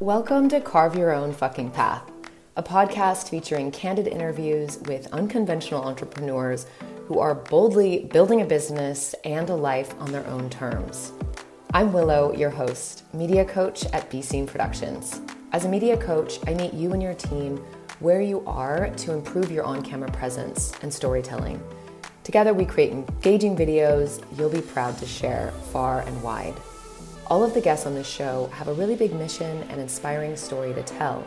Welcome to Carve Your Own Fucking Path, a podcast featuring candid interviews with unconventional entrepreneurs who are boldly building a business and a life on their own terms. I'm Willow, your host, media coach at B Scene Productions. As a media coach, I meet you and your team where you are to improve your on camera presence and storytelling. Together, we create engaging videos you'll be proud to share far and wide. All of the guests on this show have a really big mission and inspiring story to tell.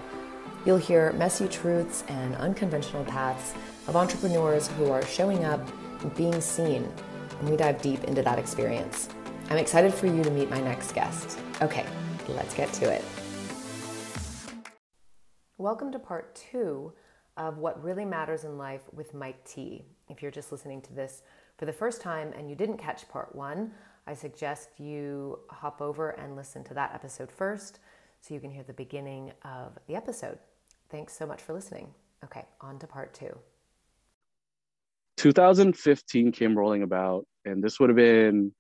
You'll hear messy truths and unconventional paths of entrepreneurs who are showing up and being seen, and we dive deep into that experience. I'm excited for you to meet my next guest. Okay, let's get to it. Welcome to part two of What Really Matters in Life with Mike T. If you're just listening to this for the first time and you didn't catch part one, I suggest you hop over and listen to that episode first so you can hear the beginning of the episode. Thanks so much for listening. Okay, on to part two. 2015 came rolling about, and this would have been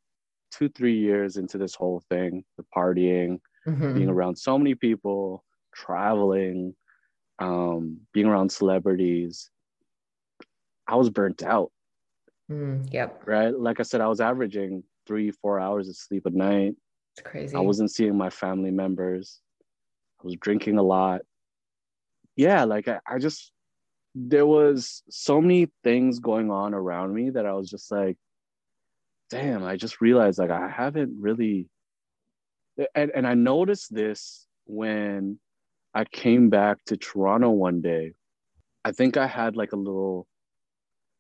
two, three years into this whole thing the partying, mm-hmm. being around so many people, traveling, um, being around celebrities. I was burnt out. Mm, yep. Right. Like I said, I was averaging three, four hours of sleep a night. It's crazy. I wasn't seeing my family members. I was drinking a lot. Yeah, like I, I just there was so many things going on around me that I was just like, damn, I just realized like I haven't really and, and I noticed this when I came back to Toronto one day. I think I had like a little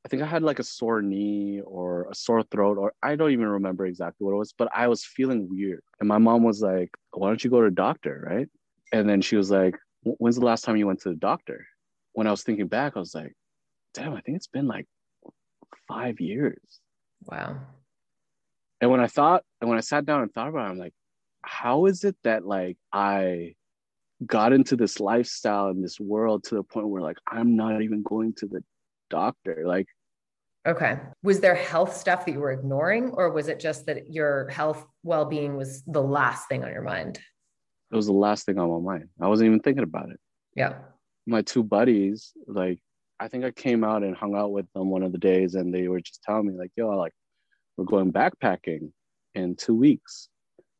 I think I had like a sore knee or a sore throat, or I don't even remember exactly what it was, but I was feeling weird. And my mom was like, Why don't you go to a doctor? Right. And then she was like, When's the last time you went to the doctor? When I was thinking back, I was like, Damn, I think it's been like five years. Wow. And when I thought, and when I sat down and thought about it, I'm like, How is it that like I got into this lifestyle and this world to the point where like I'm not even going to the doctor? Like, Okay. Was there health stuff that you were ignoring, or was it just that your health well being was the last thing on your mind? It was the last thing on my mind. I wasn't even thinking about it. Yeah. My two buddies, like, I think I came out and hung out with them one of the days, and they were just telling me, like, yo, like, we're going backpacking in two weeks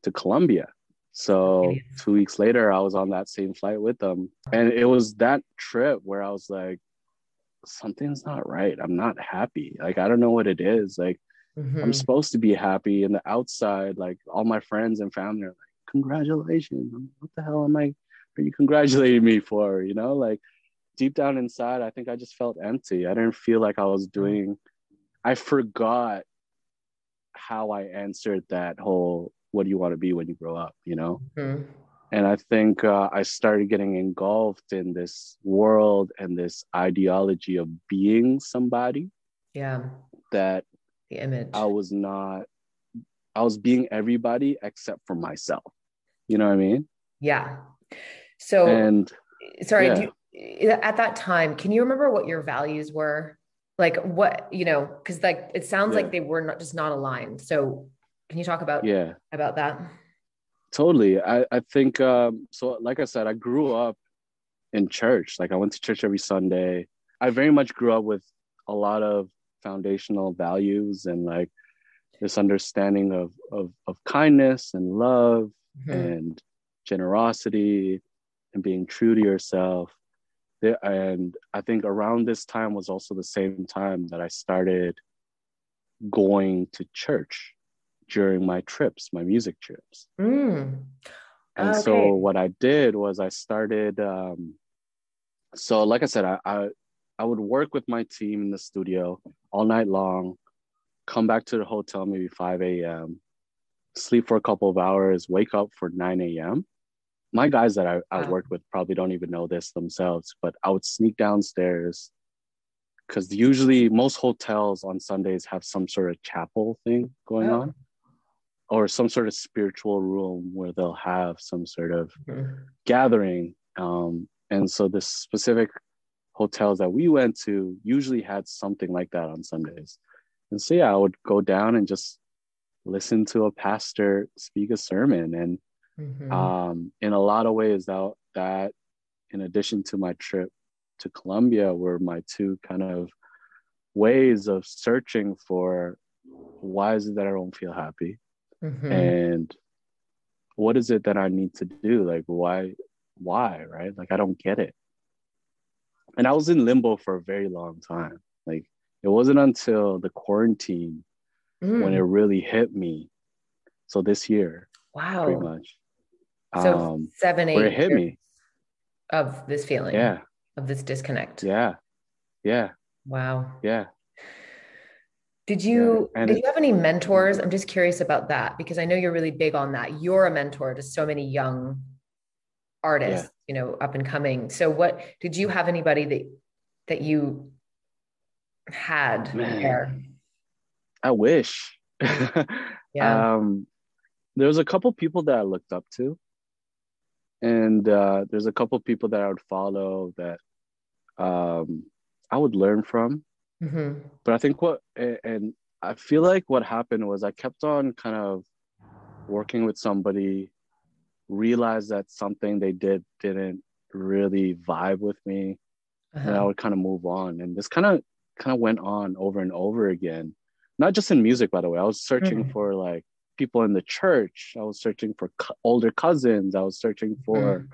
to Colombia. So two weeks later, I was on that same flight with them. And it was that trip where I was like, something's not right. I'm not happy. Like I don't know what it is. Like mm-hmm. I'm supposed to be happy and the outside, like all my friends and family are like, congratulations. What the hell am I are you congratulating me for? You know, like deep down inside, I think I just felt empty. I didn't feel like I was mm-hmm. doing I forgot how I answered that whole what do you want to be when you grow up, you know? Mm-hmm and I think uh, I started getting engulfed in this world and this ideology of being somebody. Yeah. That the image. I was not, I was being everybody except for myself. You know what I mean? Yeah. So, and sorry, yeah. you, at that time, can you remember what your values were? Like what, you know, because like it sounds yeah. like they were not just not aligned. So, can you talk about yeah about that? Totally. I, I think, um, so like I said, I grew up in church. Like I went to church every Sunday. I very much grew up with a lot of foundational values and like this understanding of, of, of kindness and love mm-hmm. and generosity and being true to yourself. And I think around this time was also the same time that I started going to church during my trips, my music trips. Mm. And okay. so what I did was I started. Um, so like I said, I, I I would work with my team in the studio all night long, come back to the hotel maybe 5 a.m., sleep for a couple of hours, wake up for 9 a.m. My guys that I, I worked with probably don't even know this themselves, but I would sneak downstairs because usually most hotels on Sundays have some sort of chapel thing going oh. on or some sort of spiritual room where they'll have some sort of mm-hmm. gathering. Um, and so the specific hotels that we went to usually had something like that on Sundays. And so, yeah, I would go down and just listen to a pastor speak a sermon. And Mm-hmm. Um, in a lot of ways, that that in addition to my trip to Colombia, were my two kind of ways of searching for why is it that I don't feel happy, mm-hmm. and what is it that I need to do? Like why, why, right? Like I don't get it. And I was in limbo for a very long time. Like it wasn't until the quarantine mm. when it really hit me. So this year, wow, pretty much. So um, seven, eight. Where it hit me of this feeling. Yeah. Of this disconnect. Yeah. Yeah. Wow. Yeah. Did you yeah. did you have any mentors? I'm just curious about that because I know you're really big on that. You're a mentor to so many young artists, yeah. you know, up and coming. So what did you have anybody that that you had Man, there? I wish. yeah. Um there was a couple people that I looked up to. And uh, there's a couple people that I would follow that um, I would learn from. Mm-hmm. But I think what, and I feel like what happened was I kept on kind of working with somebody, realized that something they did didn't really vibe with me, uh-huh. and I uh-huh. would kind of move on. And this kind of kind of went on over and over again. Not just in music, by the way. I was searching mm-hmm. for like people in the church. I was searching for co- older cousins. I was searching for,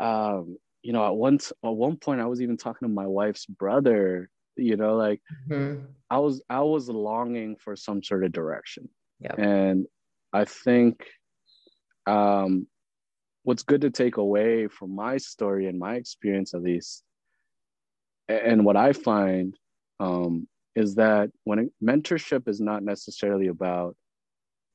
mm. um, you know, at once at one point I was even talking to my wife's brother. You know, like mm-hmm. I was I was longing for some sort of direction. Yeah. And I think um, what's good to take away from my story and my experience at least, and what I find um, is that when it, mentorship is not necessarily about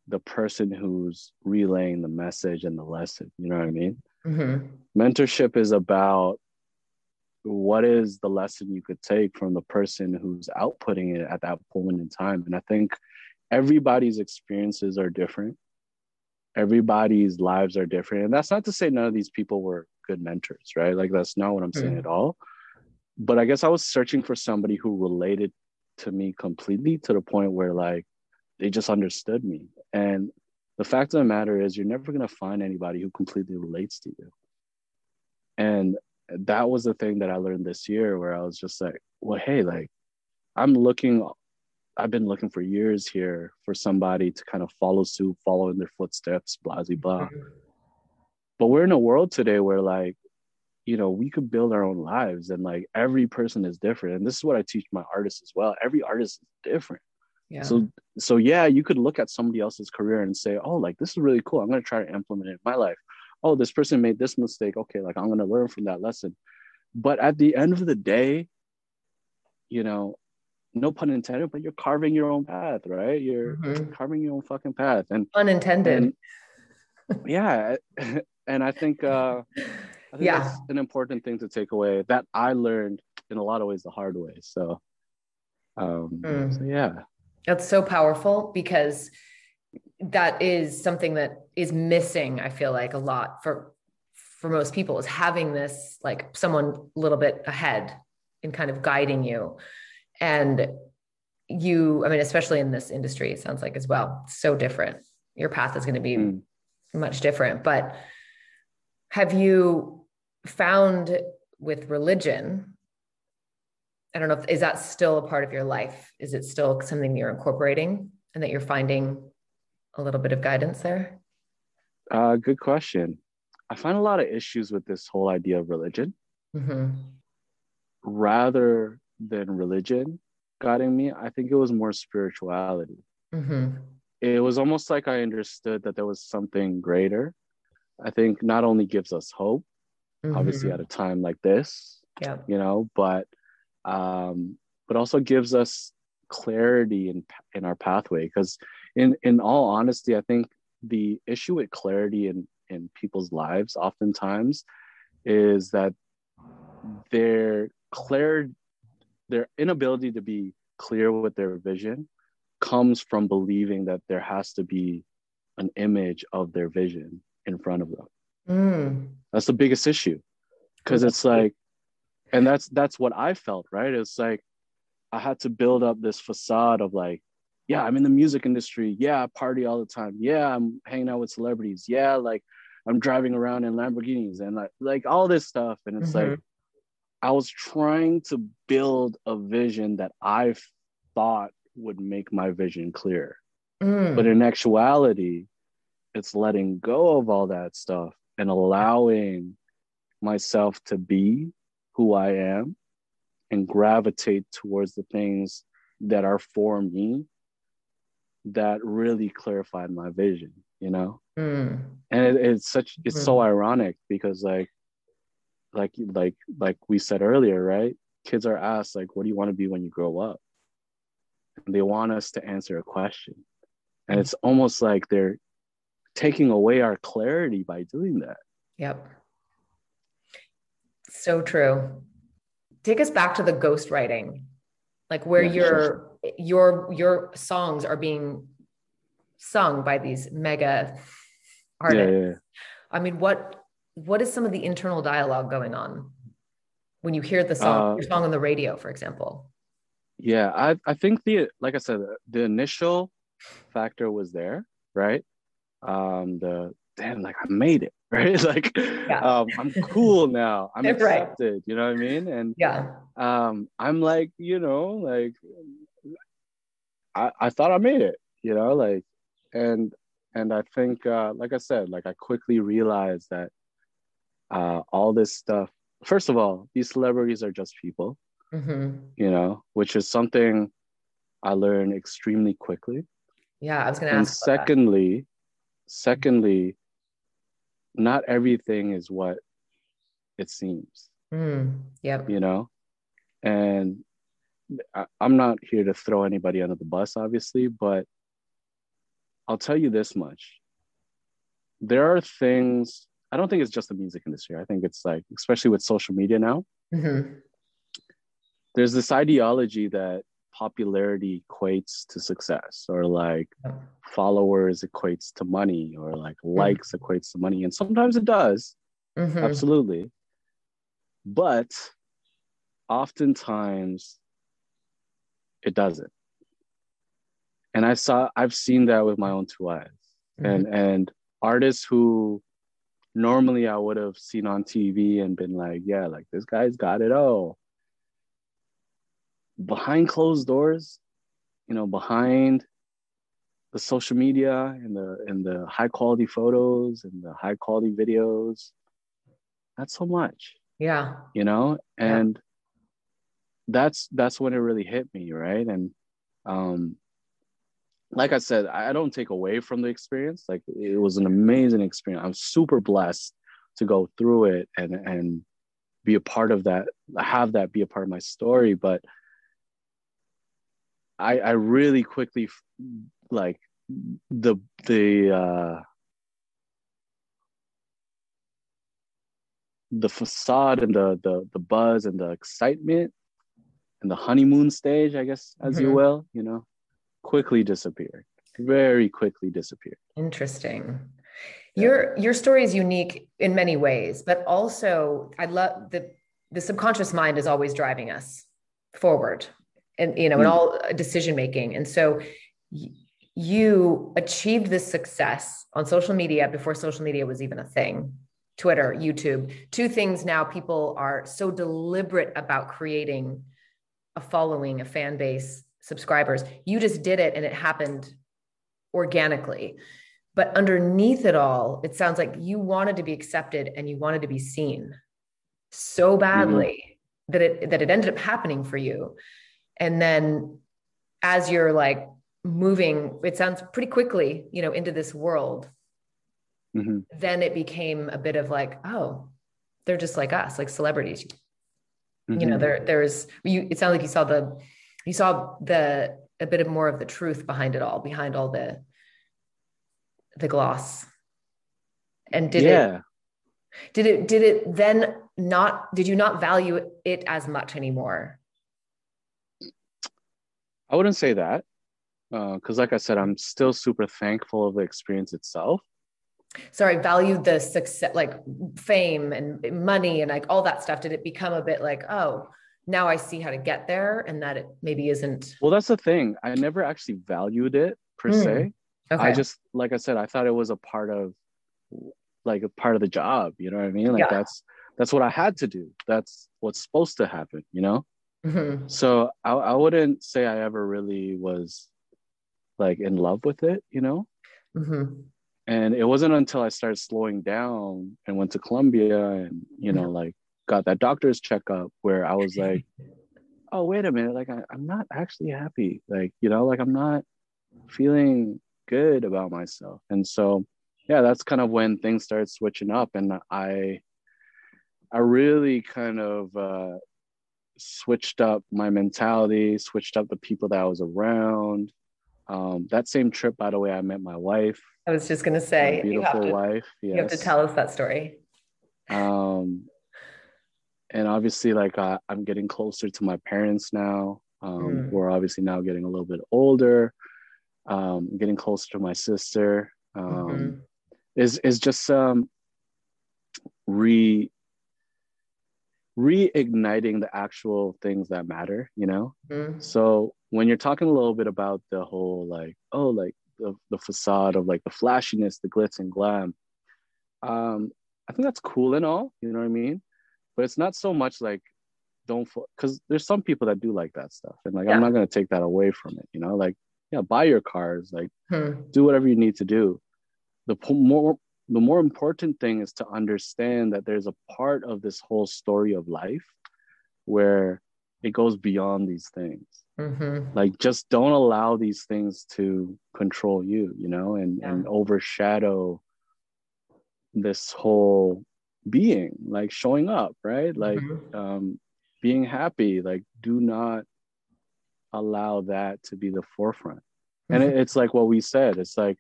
the person who's relaying the message and the lesson. You know what I mean? Mm-hmm. Mentorship is about what is the lesson you could take from the person who's outputting it at that point in time. And I think everybody's experiences are different. Everybody's lives are different. And that's not to say none of these people were good mentors, right? Like, that's not what I'm saying mm-hmm. at all. But I guess I was searching for somebody who related to me completely to the point where, like, they just understood me. And the fact of the matter is, you're never going to find anybody who completely relates to you. And that was the thing that I learned this year where I was just like, well, hey, like, I'm looking, I've been looking for years here for somebody to kind of follow suit, follow in their footsteps, blah, blah, blah. Mm-hmm. But we're in a world today where, like, you know, we could build our own lives and like every person is different. And this is what I teach my artists as well. Every artist is different. Yeah. So so yeah, you could look at somebody else's career and say, oh, like this is really cool. I'm gonna try to implement it in my life. Oh, this person made this mistake. Okay, like I'm gonna learn from that lesson. But at the end of the day, you know, no pun intended, but you're carving your own path, right? You're mm-hmm. carving your own fucking path. And unintended. And, yeah. And I think uh I think yeah. that's an important thing to take away that I learned in a lot of ways the hard way. So um mm. so yeah that's so powerful because that is something that is missing, I feel like a lot for for most people is having this like someone a little bit ahead and kind of guiding you. And you, I mean, especially in this industry, it sounds like as well, so different. Your path is going to be mm. much different. But have you found with religion I don't know if is that still a part of your life? Is it still something you're incorporating and that you're finding a little bit of guidance there? Uh, good question. I find a lot of issues with this whole idea of religion. Mm-hmm. Rather than religion guiding me, I think it was more spirituality. Mm-hmm. It was almost like I understood that there was something greater. I think not only gives us hope, mm-hmm. obviously at a time like this, yeah. you know, but um, but also gives us clarity in in our pathway. Because in in all honesty, I think the issue with clarity in in people's lives oftentimes is that their clear their inability to be clear with their vision comes from believing that there has to be an image of their vision in front of them. Mm. That's the biggest issue because it's like and that's that's what i felt right it's like i had to build up this facade of like yeah, I'm in the music industry. Yeah, I party all the time. Yeah, I'm hanging out with celebrities. Yeah, like I'm driving around in Lamborghinis and like like all this stuff. And it's mm-hmm. like I was trying to build a vision that I thought would make my vision clear. Mm. But in actuality, it's letting go of all that stuff and allowing myself to be who I am and gravitate towards the things that are for me that really clarified my vision, you know? Mm. And it, it's such it's mm. so ironic because like like like like we said earlier, right? Kids are asked like what do you want to be when you grow up? And they want us to answer a question. And mm. it's almost like they're taking away our clarity by doing that. Yep. So true. Take us back to the ghostwriting, like where yeah, your sure. your your songs are being sung by these mega artists. Yeah, yeah. I mean, what what is some of the internal dialogue going on when you hear the song, uh, your song on the radio, for example? Yeah, I I think the like I said, the initial factor was there, right? Um, the damn, like I made it, right? like yeah. um, I'm cool now. I'm accepted. Right. You know what I mean? And yeah, um, I'm like, you know, like I, I thought I made it, you know, like and and I think uh, like I said, like I quickly realized that uh, all this stuff, first of all, these celebrities are just people, mm-hmm. you know, which is something I learned extremely quickly. Yeah, I was gonna ask. and secondly, secondly, not everything is what it seems. Mm, yep. You know, and I, I'm not here to throw anybody under the bus, obviously, but I'll tell you this much. There are things, I don't think it's just the music industry. I think it's like, especially with social media now, mm-hmm. there's this ideology that popularity equates to success or like followers equates to money or like mm-hmm. likes equates to money. And sometimes it does. Mm-hmm. absolutely. But oftentimes it doesn't. And i saw i've seen that with my own two eyes. Mm-hmm. and and artists who normally i would have seen on tv and been like yeah like this guy's got it all behind closed doors, you know, behind the social media and the and the high quality photos and the high quality videos, not so much. Yeah. You know, and yeah. that's that's when it really hit me, right? And um like I said, I don't take away from the experience. Like it was an amazing experience. I'm super blessed to go through it and and be a part of that, have that be a part of my story. But I I really quickly like the the uh the facade and the the the buzz and the excitement and the honeymoon stage, I guess, as mm-hmm. you will, you know, quickly disappeared. Very quickly disappeared. Interesting. Yeah. Your your story is unique in many ways, but also I love the the subconscious mind is always driving us forward and you know mm. in all decision making. And so y- you achieved this success on social media before social media was even a thing. Twitter youtube two things now people are so deliberate about creating a following a fan base subscribers. You just did it and it happened organically. But underneath it all it sounds like you wanted to be accepted and you wanted to be seen so badly mm-hmm. that it that it ended up happening for you and then as you're like moving it sounds pretty quickly you know into this world mm-hmm. then it became a bit of like oh they're just like us like celebrities mm-hmm. you know mm-hmm. there there's you it sounds like you saw the you saw the a bit of more of the truth behind it all behind all the the gloss and did yeah. it did it did it then not did you not value it as much anymore I wouldn't say that because, uh, like I said, I'm still super thankful of the experience itself. Sorry, valued the success, like fame and money and like all that stuff. Did it become a bit like, oh, now I see how to get there and that it maybe isn't. Well, that's the thing. I never actually valued it per mm. say. Okay. I just, like I said, I thought it was a part of like a part of the job. You know what I mean? Like yeah. that's, that's what I had to do. That's what's supposed to happen, you know? Mm-hmm. So I, I wouldn't say I ever really was like in love with it, you know? Mm-hmm. And it wasn't until I started slowing down and went to Colombia and, you know, mm-hmm. like got that doctor's checkup where I was like, oh, wait a minute, like I, I'm not actually happy. Like, you know, like I'm not feeling good about myself. And so, yeah, that's kind of when things started switching up. And I, I really kind of uh, switched up my mentality, switched up the people that I was around. Um, that same trip, by the way, I met my wife. I was just gonna say, beautiful you to, wife. Yes. You have to tell us that story. Um, and obviously, like uh, I'm getting closer to my parents now. Um, mm. We're obviously now getting a little bit older. Um, getting closer to my sister. Um, mm-hmm. Is is just um, re reigniting the actual things that matter. You know. Mm. So when you're talking a little bit about the whole like oh like the, the facade of like the flashiness, the glitz and glam. Um, I think that's cool and all, you know what I mean? but it's not so much like don't because there's some people that do like that stuff and like yeah. i'm not going to take that away from it you know like yeah buy your cars like hmm. do whatever you need to do the more the more important thing is to understand that there's a part of this whole story of life where it goes beyond these things mm-hmm. like just don't allow these things to control you you know and yeah. and overshadow this whole being like showing up right like mm-hmm. um being happy like do not allow that to be the forefront mm-hmm. and it, it's like what we said it's like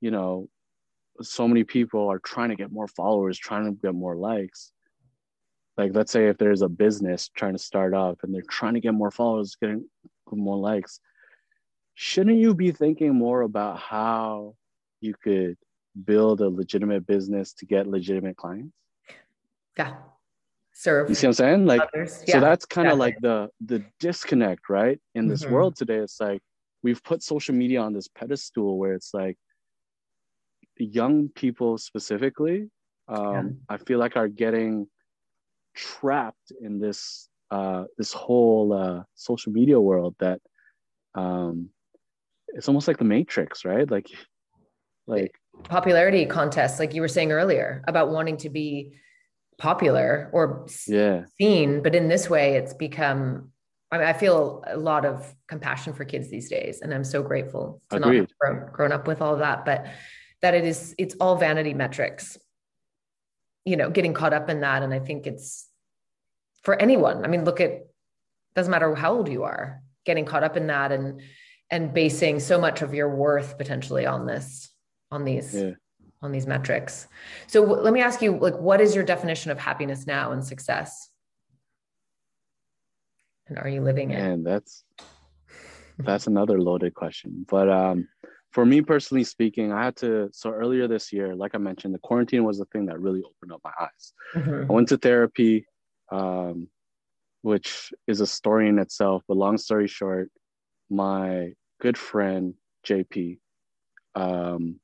you know so many people are trying to get more followers trying to get more likes like let's say if there's a business trying to start up and they're trying to get more followers getting more likes shouldn't you be thinking more about how you could build a legitimate business to get legitimate clients. Yeah. Serve. You see what I'm saying? Like, Others. so that's kind of exactly. like the the disconnect, right? In this mm-hmm. world today, it's like we've put social media on this pedestal where it's like young people specifically, um, yeah. I feel like are getting trapped in this uh, this whole uh, social media world that um, it's almost like the Matrix, right? Like, like popularity contests, like you were saying earlier, about wanting to be popular or yeah. seen. But in this way, it's become. I, mean, I feel a lot of compassion for kids these days, and I'm so grateful to Agreed. not have grown, grown up with all of that. But that it is, it's all vanity metrics. You know, getting caught up in that, and I think it's for anyone. I mean, look at doesn't matter how old you are, getting caught up in that and and basing so much of your worth potentially on this on these yeah. on these metrics. So w- let me ask you, like, what is your definition of happiness now and success? And are you living it? And that's that's another loaded question. But um, for me personally speaking, I had to. So earlier this year, like I mentioned, the quarantine was the thing that really opened up my eyes. Mm-hmm. I went to therapy, um, which is a story in itself. But long story short, my good friend JP, um,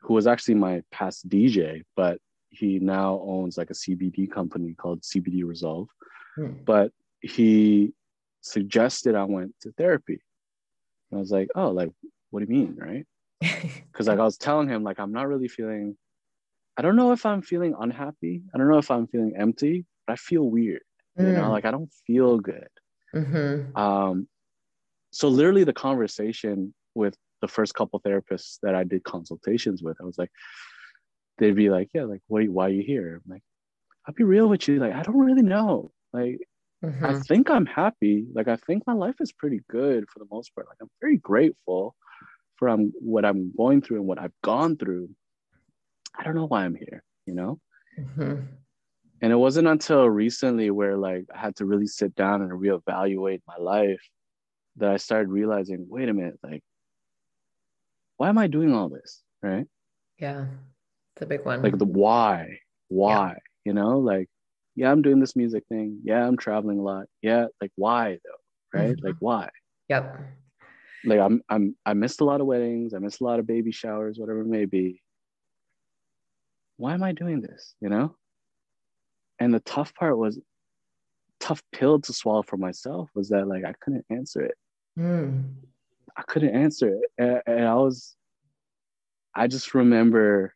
who was actually my past DJ, but he now owns like a CBD company called CBD Resolve. Hmm. But he suggested I went to therapy. And I was like, oh, like, what do you mean? Right. Because like I was telling him, like, I'm not really feeling, I don't know if I'm feeling unhappy. I don't know if I'm feeling empty, but I feel weird. Mm. You know, hmm. like I don't feel good. Mm-hmm. Um, so literally the conversation with the first couple therapists that I did consultations with, I was like, they'd be like, yeah, like, what, why are you here? I'm like, I'll be real with you. Like, I don't really know. Like, mm-hmm. I think I'm happy. Like, I think my life is pretty good for the most part. Like, I'm very grateful for um, what I'm going through and what I've gone through. I don't know why I'm here, you know? Mm-hmm. And it wasn't until recently where like I had to really sit down and reevaluate my life that I started realizing, wait a minute, like why am I doing all this? Right. Yeah. It's a big one. Like the why, why, yeah. you know, like yeah, I'm doing this music thing. Yeah, I'm traveling a lot. Yeah, like why though? Right? Mm-hmm. Like why? Yep. Like I'm I'm I missed a lot of weddings, I missed a lot of baby showers, whatever it may be. Why am I doing this? You know? And the tough part was tough pill to swallow for myself was that like I couldn't answer it. Mm. I couldn't answer it. And, and I was I just remember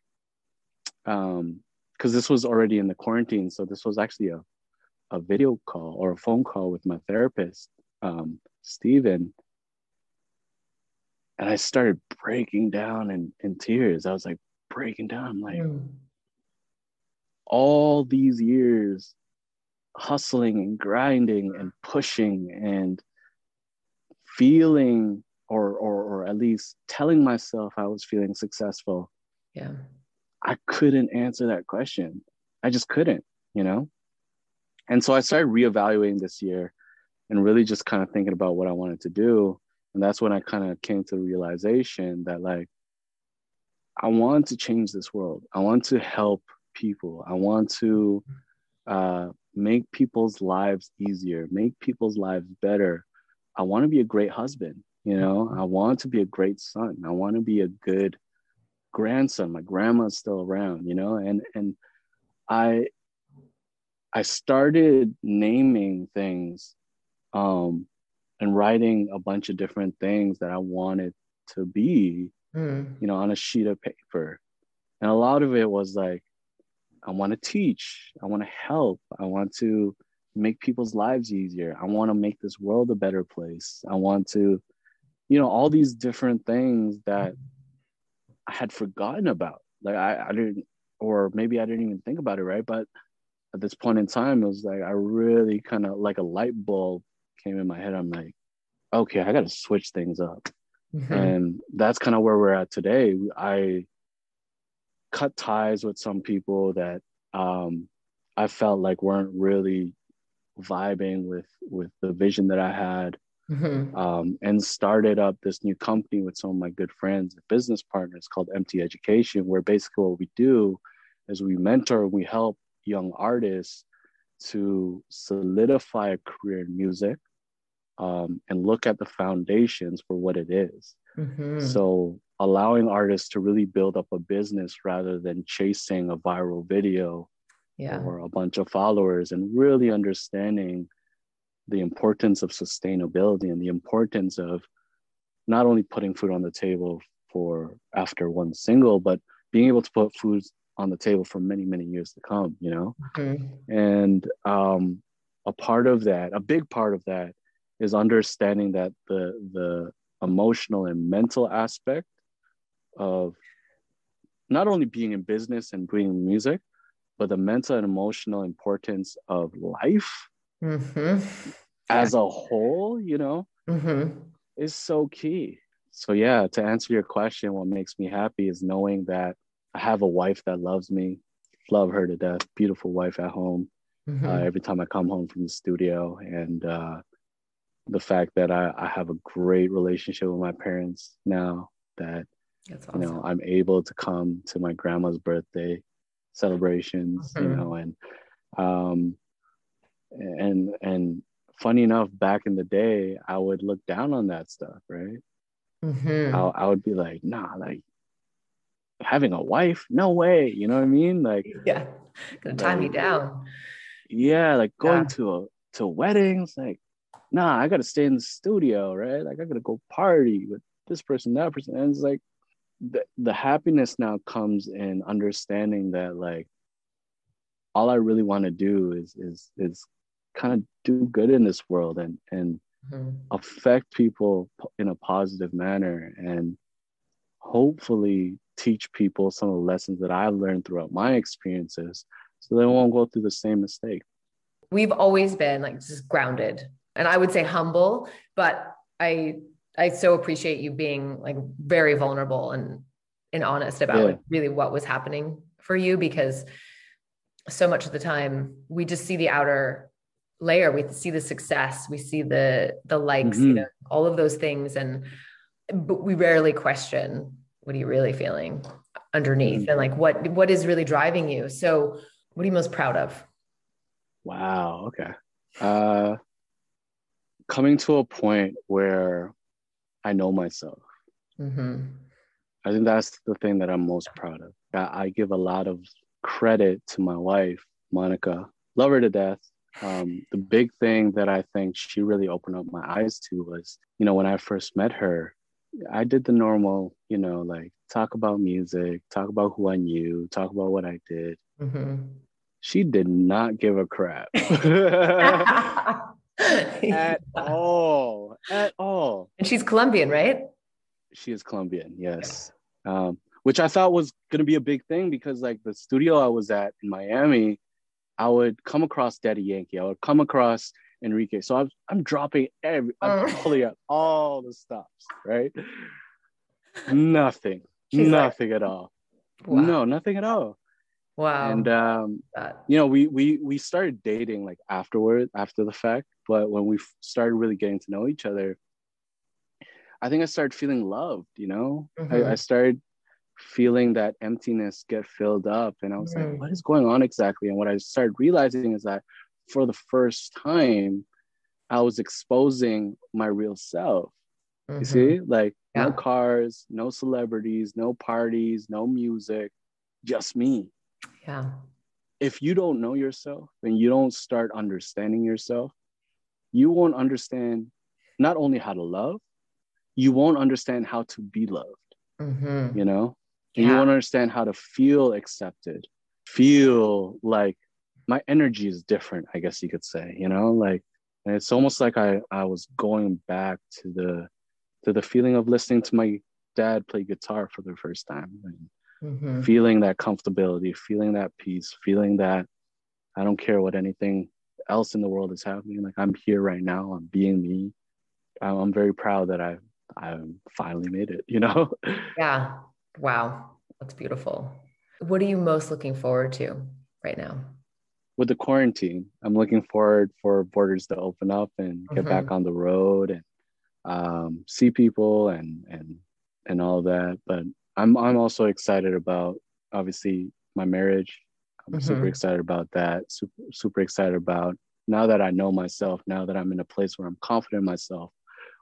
um because this was already in the quarantine. So this was actually a, a video call or a phone call with my therapist, um, Stephen. And I started breaking down in, in tears. I was like breaking down. I'm like, mm. all these years hustling and grinding and pushing and feeling or, or or at least telling myself I was feeling successful. Yeah. I couldn't answer that question. I just couldn't, you know? And so I started reevaluating this year and really just kind of thinking about what I wanted to do. And that's when I kind of came to the realization that, like, I want to change this world. I want to help people. I want to uh, make people's lives easier, make people's lives better. I want to be a great husband. You know, I want to be a great son. I want to be a good grandson my grandma's still around you know and and i i started naming things um and writing a bunch of different things that i wanted to be mm. you know on a sheet of paper and a lot of it was like i want to teach i want to help i want to make people's lives easier i want to make this world a better place i want to you know all these different things that I had forgotten about. Like I, I didn't, or maybe I didn't even think about it, right? But at this point in time, it was like I really kind of like a light bulb came in my head. I'm like, okay, I got to switch things up, mm-hmm. and that's kind of where we're at today. I cut ties with some people that um, I felt like weren't really vibing with with the vision that I had mm-hmm. um, and started up this new company with some of my good friends and business partners called MT Education, where basically what we do is we mentor, we help young artists to solidify a career in music um, and look at the foundations for what it is. Mm-hmm. So, allowing artists to really build up a business rather than chasing a viral video yeah. or a bunch of followers and really understanding the importance of sustainability and the importance of not only putting food on the table for after one single, but being able to put food on the table for many, many years to come, you know? Mm-hmm. And um, a part of that, a big part of that is understanding that the the emotional and mental aspect of not only being in business and doing music, but the mental and emotional importance of life mm-hmm. as a whole, you know, mm-hmm. is so key. So, yeah, to answer your question, what makes me happy is knowing that I have a wife that loves me, love her to death, beautiful wife at home. Mm-hmm. Uh, every time I come home from the studio, and uh, the fact that I, I have a great relationship with my parents now, that awesome. you know I'm able to come to my grandma's birthday celebrations, mm-hmm. you know, and um, and and funny enough back in the day i would look down on that stuff right mm-hmm. I, I would be like nah like having a wife no way you know what i mean like yeah gonna tie like, me down yeah like going yeah. to a to weddings like nah i gotta stay in the studio right like i gotta go party with this person that person and it's like the, the happiness now comes in understanding that like all i really want to do is is is kind of do good in this world and and mm-hmm. affect people in a positive manner and hopefully teach people some of the lessons that I've learned throughout my experiences so they won't go through the same mistake. We've always been like just grounded and I would say humble, but I I so appreciate you being like very vulnerable and and honest about yeah. really what was happening for you because so much of the time we just see the outer layer we see the success we see the the likes mm-hmm. you know all of those things and but we rarely question what are you really feeling underneath mm-hmm. and like what what is really driving you so what are you most proud of Wow. Okay. Uh, coming to a point where I know myself. Mm-hmm. I think that's the thing that I'm most proud of. I, I, give a lot of credit to my wife, Monica. Love her to death. Um, the big thing that I think she really opened up my eyes to was, you know, when I first met her, I did the normal, you know, like talk about music, talk about who I knew, talk about what I did. Mm-hmm. She did not give a crap at all, at all. And she's Colombian, right? She is Colombian, yes. Um, which I thought was going to be a big thing because, like, the studio I was at in Miami, I would come across Daddy Yankee, I would come across Enrique. So I'm, I'm dropping every, I'm uh. pulling up all the stops, right? nothing, She's nothing like, at all. Wow. No, nothing at all. Wow. And um, you know, we we we started dating like afterward, after the fact. But when we started really getting to know each other, I think I started feeling loved. You know, mm-hmm. I, I, started feeling that emptiness get filled up, and I was mm-hmm. like, "What is going on exactly?" And what I started realizing is that for the first time, I was exposing my real self. Mm-hmm. You see, like yeah. no cars, no celebrities, no parties, no music, just me. Yeah. If you don't know yourself and you don't start understanding yourself, you won't understand not only how to love, you won't understand how to be loved. Mm-hmm. You know, yeah. you won't understand how to feel accepted, feel like my energy is different, I guess you could say, you know, like and it's almost like I, I was going back to the to the feeling of listening to my dad play guitar for the first time and mm-hmm. feeling that comfortability, feeling that peace, feeling that I don't care what anything else in the world is happening. Like I'm here right now, I'm being me. I'm very proud that I I finally made it, you know? Yeah. Wow. That's beautiful. What are you most looking forward to right now? with the quarantine, I'm looking forward for borders to open up and get mm-hmm. back on the road and um, see people and and and all that. But I'm I'm also excited about obviously my marriage. I'm mm-hmm. super excited about that. Super super excited about now that I know myself. Now that I'm in a place where I'm confident in myself,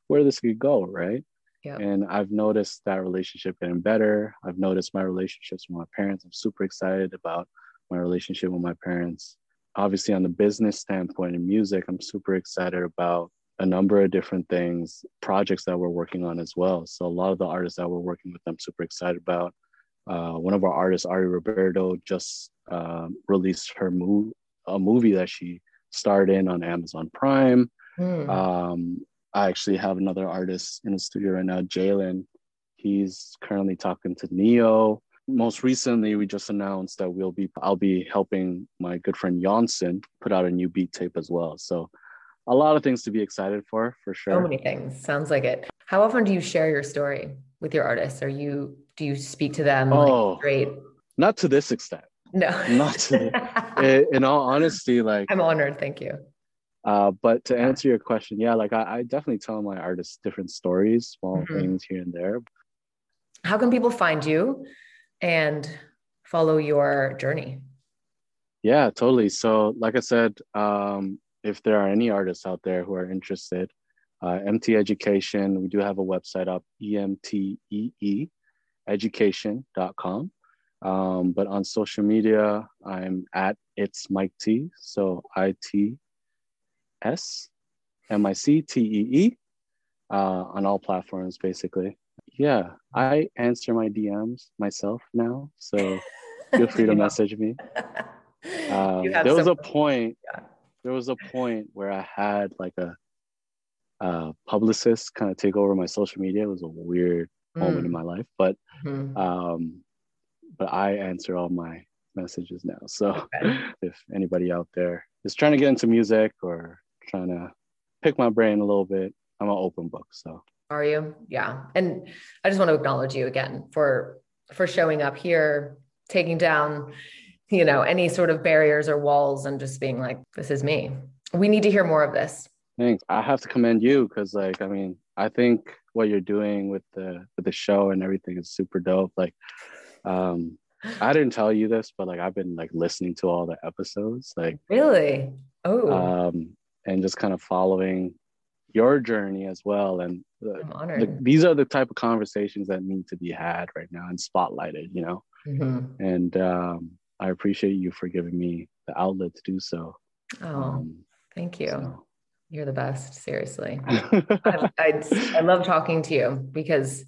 where this could go, right? Yeah. And I've noticed that relationship getting better. I've noticed my relationships with my parents. I'm super excited about my relationship with my parents obviously on the business standpoint in music, I'm super excited about a number of different things, projects that we're working on as well. So a lot of the artists that we're working with, I'm super excited about. Uh, one of our artists, Ari Roberto, just uh, released her move a movie that she starred in on Amazon Prime. Mm. Um, I actually have another artist in the studio right now, Jalen. He's currently talking to Ne-Yo most recently we just announced that we'll be I'll be helping my good friend Janssen put out a new beat tape as well. So a lot of things to be excited for for sure. So many things. Sounds like it. How often do you share your story with your artists? Are you do you speak to them oh, like straight? Not to this extent. No. not to the, in all honesty, like I'm honored, thank you. Uh, but to answer your question, yeah, like I, I definitely tell my artists different stories, small mm-hmm. things here and there. How can people find you? and follow your journey? Yeah, totally. So, like I said, um, if there are any artists out there who are interested, uh, MT Education, we do have a website up, EMTEE education.com. Um, but on social media, I'm at it's Mike T. So I T S M I C T E E uh, on all platforms, basically yeah, I answer my DMs myself now. So feel free to message me. Um, there was a point. Yeah. There was a point where I had like a, a publicist kind of take over my social media. It was a weird mm. moment in my life, but mm-hmm. um, but I answer all my messages now. So okay. if anybody out there is trying to get into music or trying to pick my brain a little bit, I'm an open book. So are you? Yeah. And I just want to acknowledge you again for for showing up here, taking down, you know, any sort of barriers or walls and just being like, this is me. We need to hear more of this. Thanks. I have to commend you because like, I mean, I think what you're doing with the with the show and everything is super dope. Like um I didn't tell you this, but like I've been like listening to all the episodes, like really. Oh, um, and just kind of following your journey as well. And the, the, these are the type of conversations that need to be had right now and spotlighted, you know. Mhm. And um, I appreciate you for giving me the outlet to do so. Oh, Um, thank you. so. You're the best. Seriously. I, I, I love talking to you because,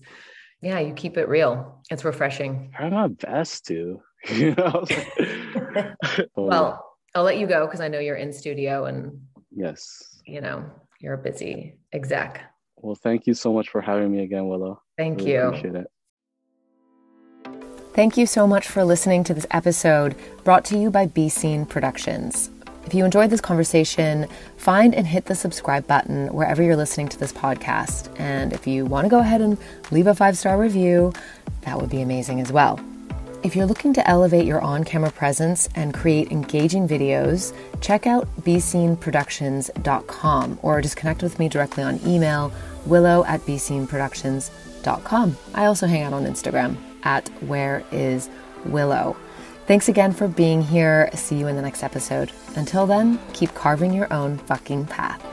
yeah, you keep it real. It's refreshing. I try my best to, you know. Oh, Well, I'll let you go because I know you're in studio and, yes. you know, you're a busy exec. Well, thank you so much for having me again, Willow. Thank Really you. Appreciate it. Thank you so much for listening to this episode brought to you by Seen Productions. If you enjoyed this conversation, find and hit the subscribe button wherever you're listening to this podcast. And if you want to go ahead and leave a five star review, that would be amazing as well. If you're looking to elevate your on camera presence and create engaging videos, check out beseenproductions.com or just connect with me directly on email, willow at beseenproductions.com. I also hang out on Instagram at where is willow. Thanks again for being here. See you in the next episode. Until then, keep carving your own fucking path.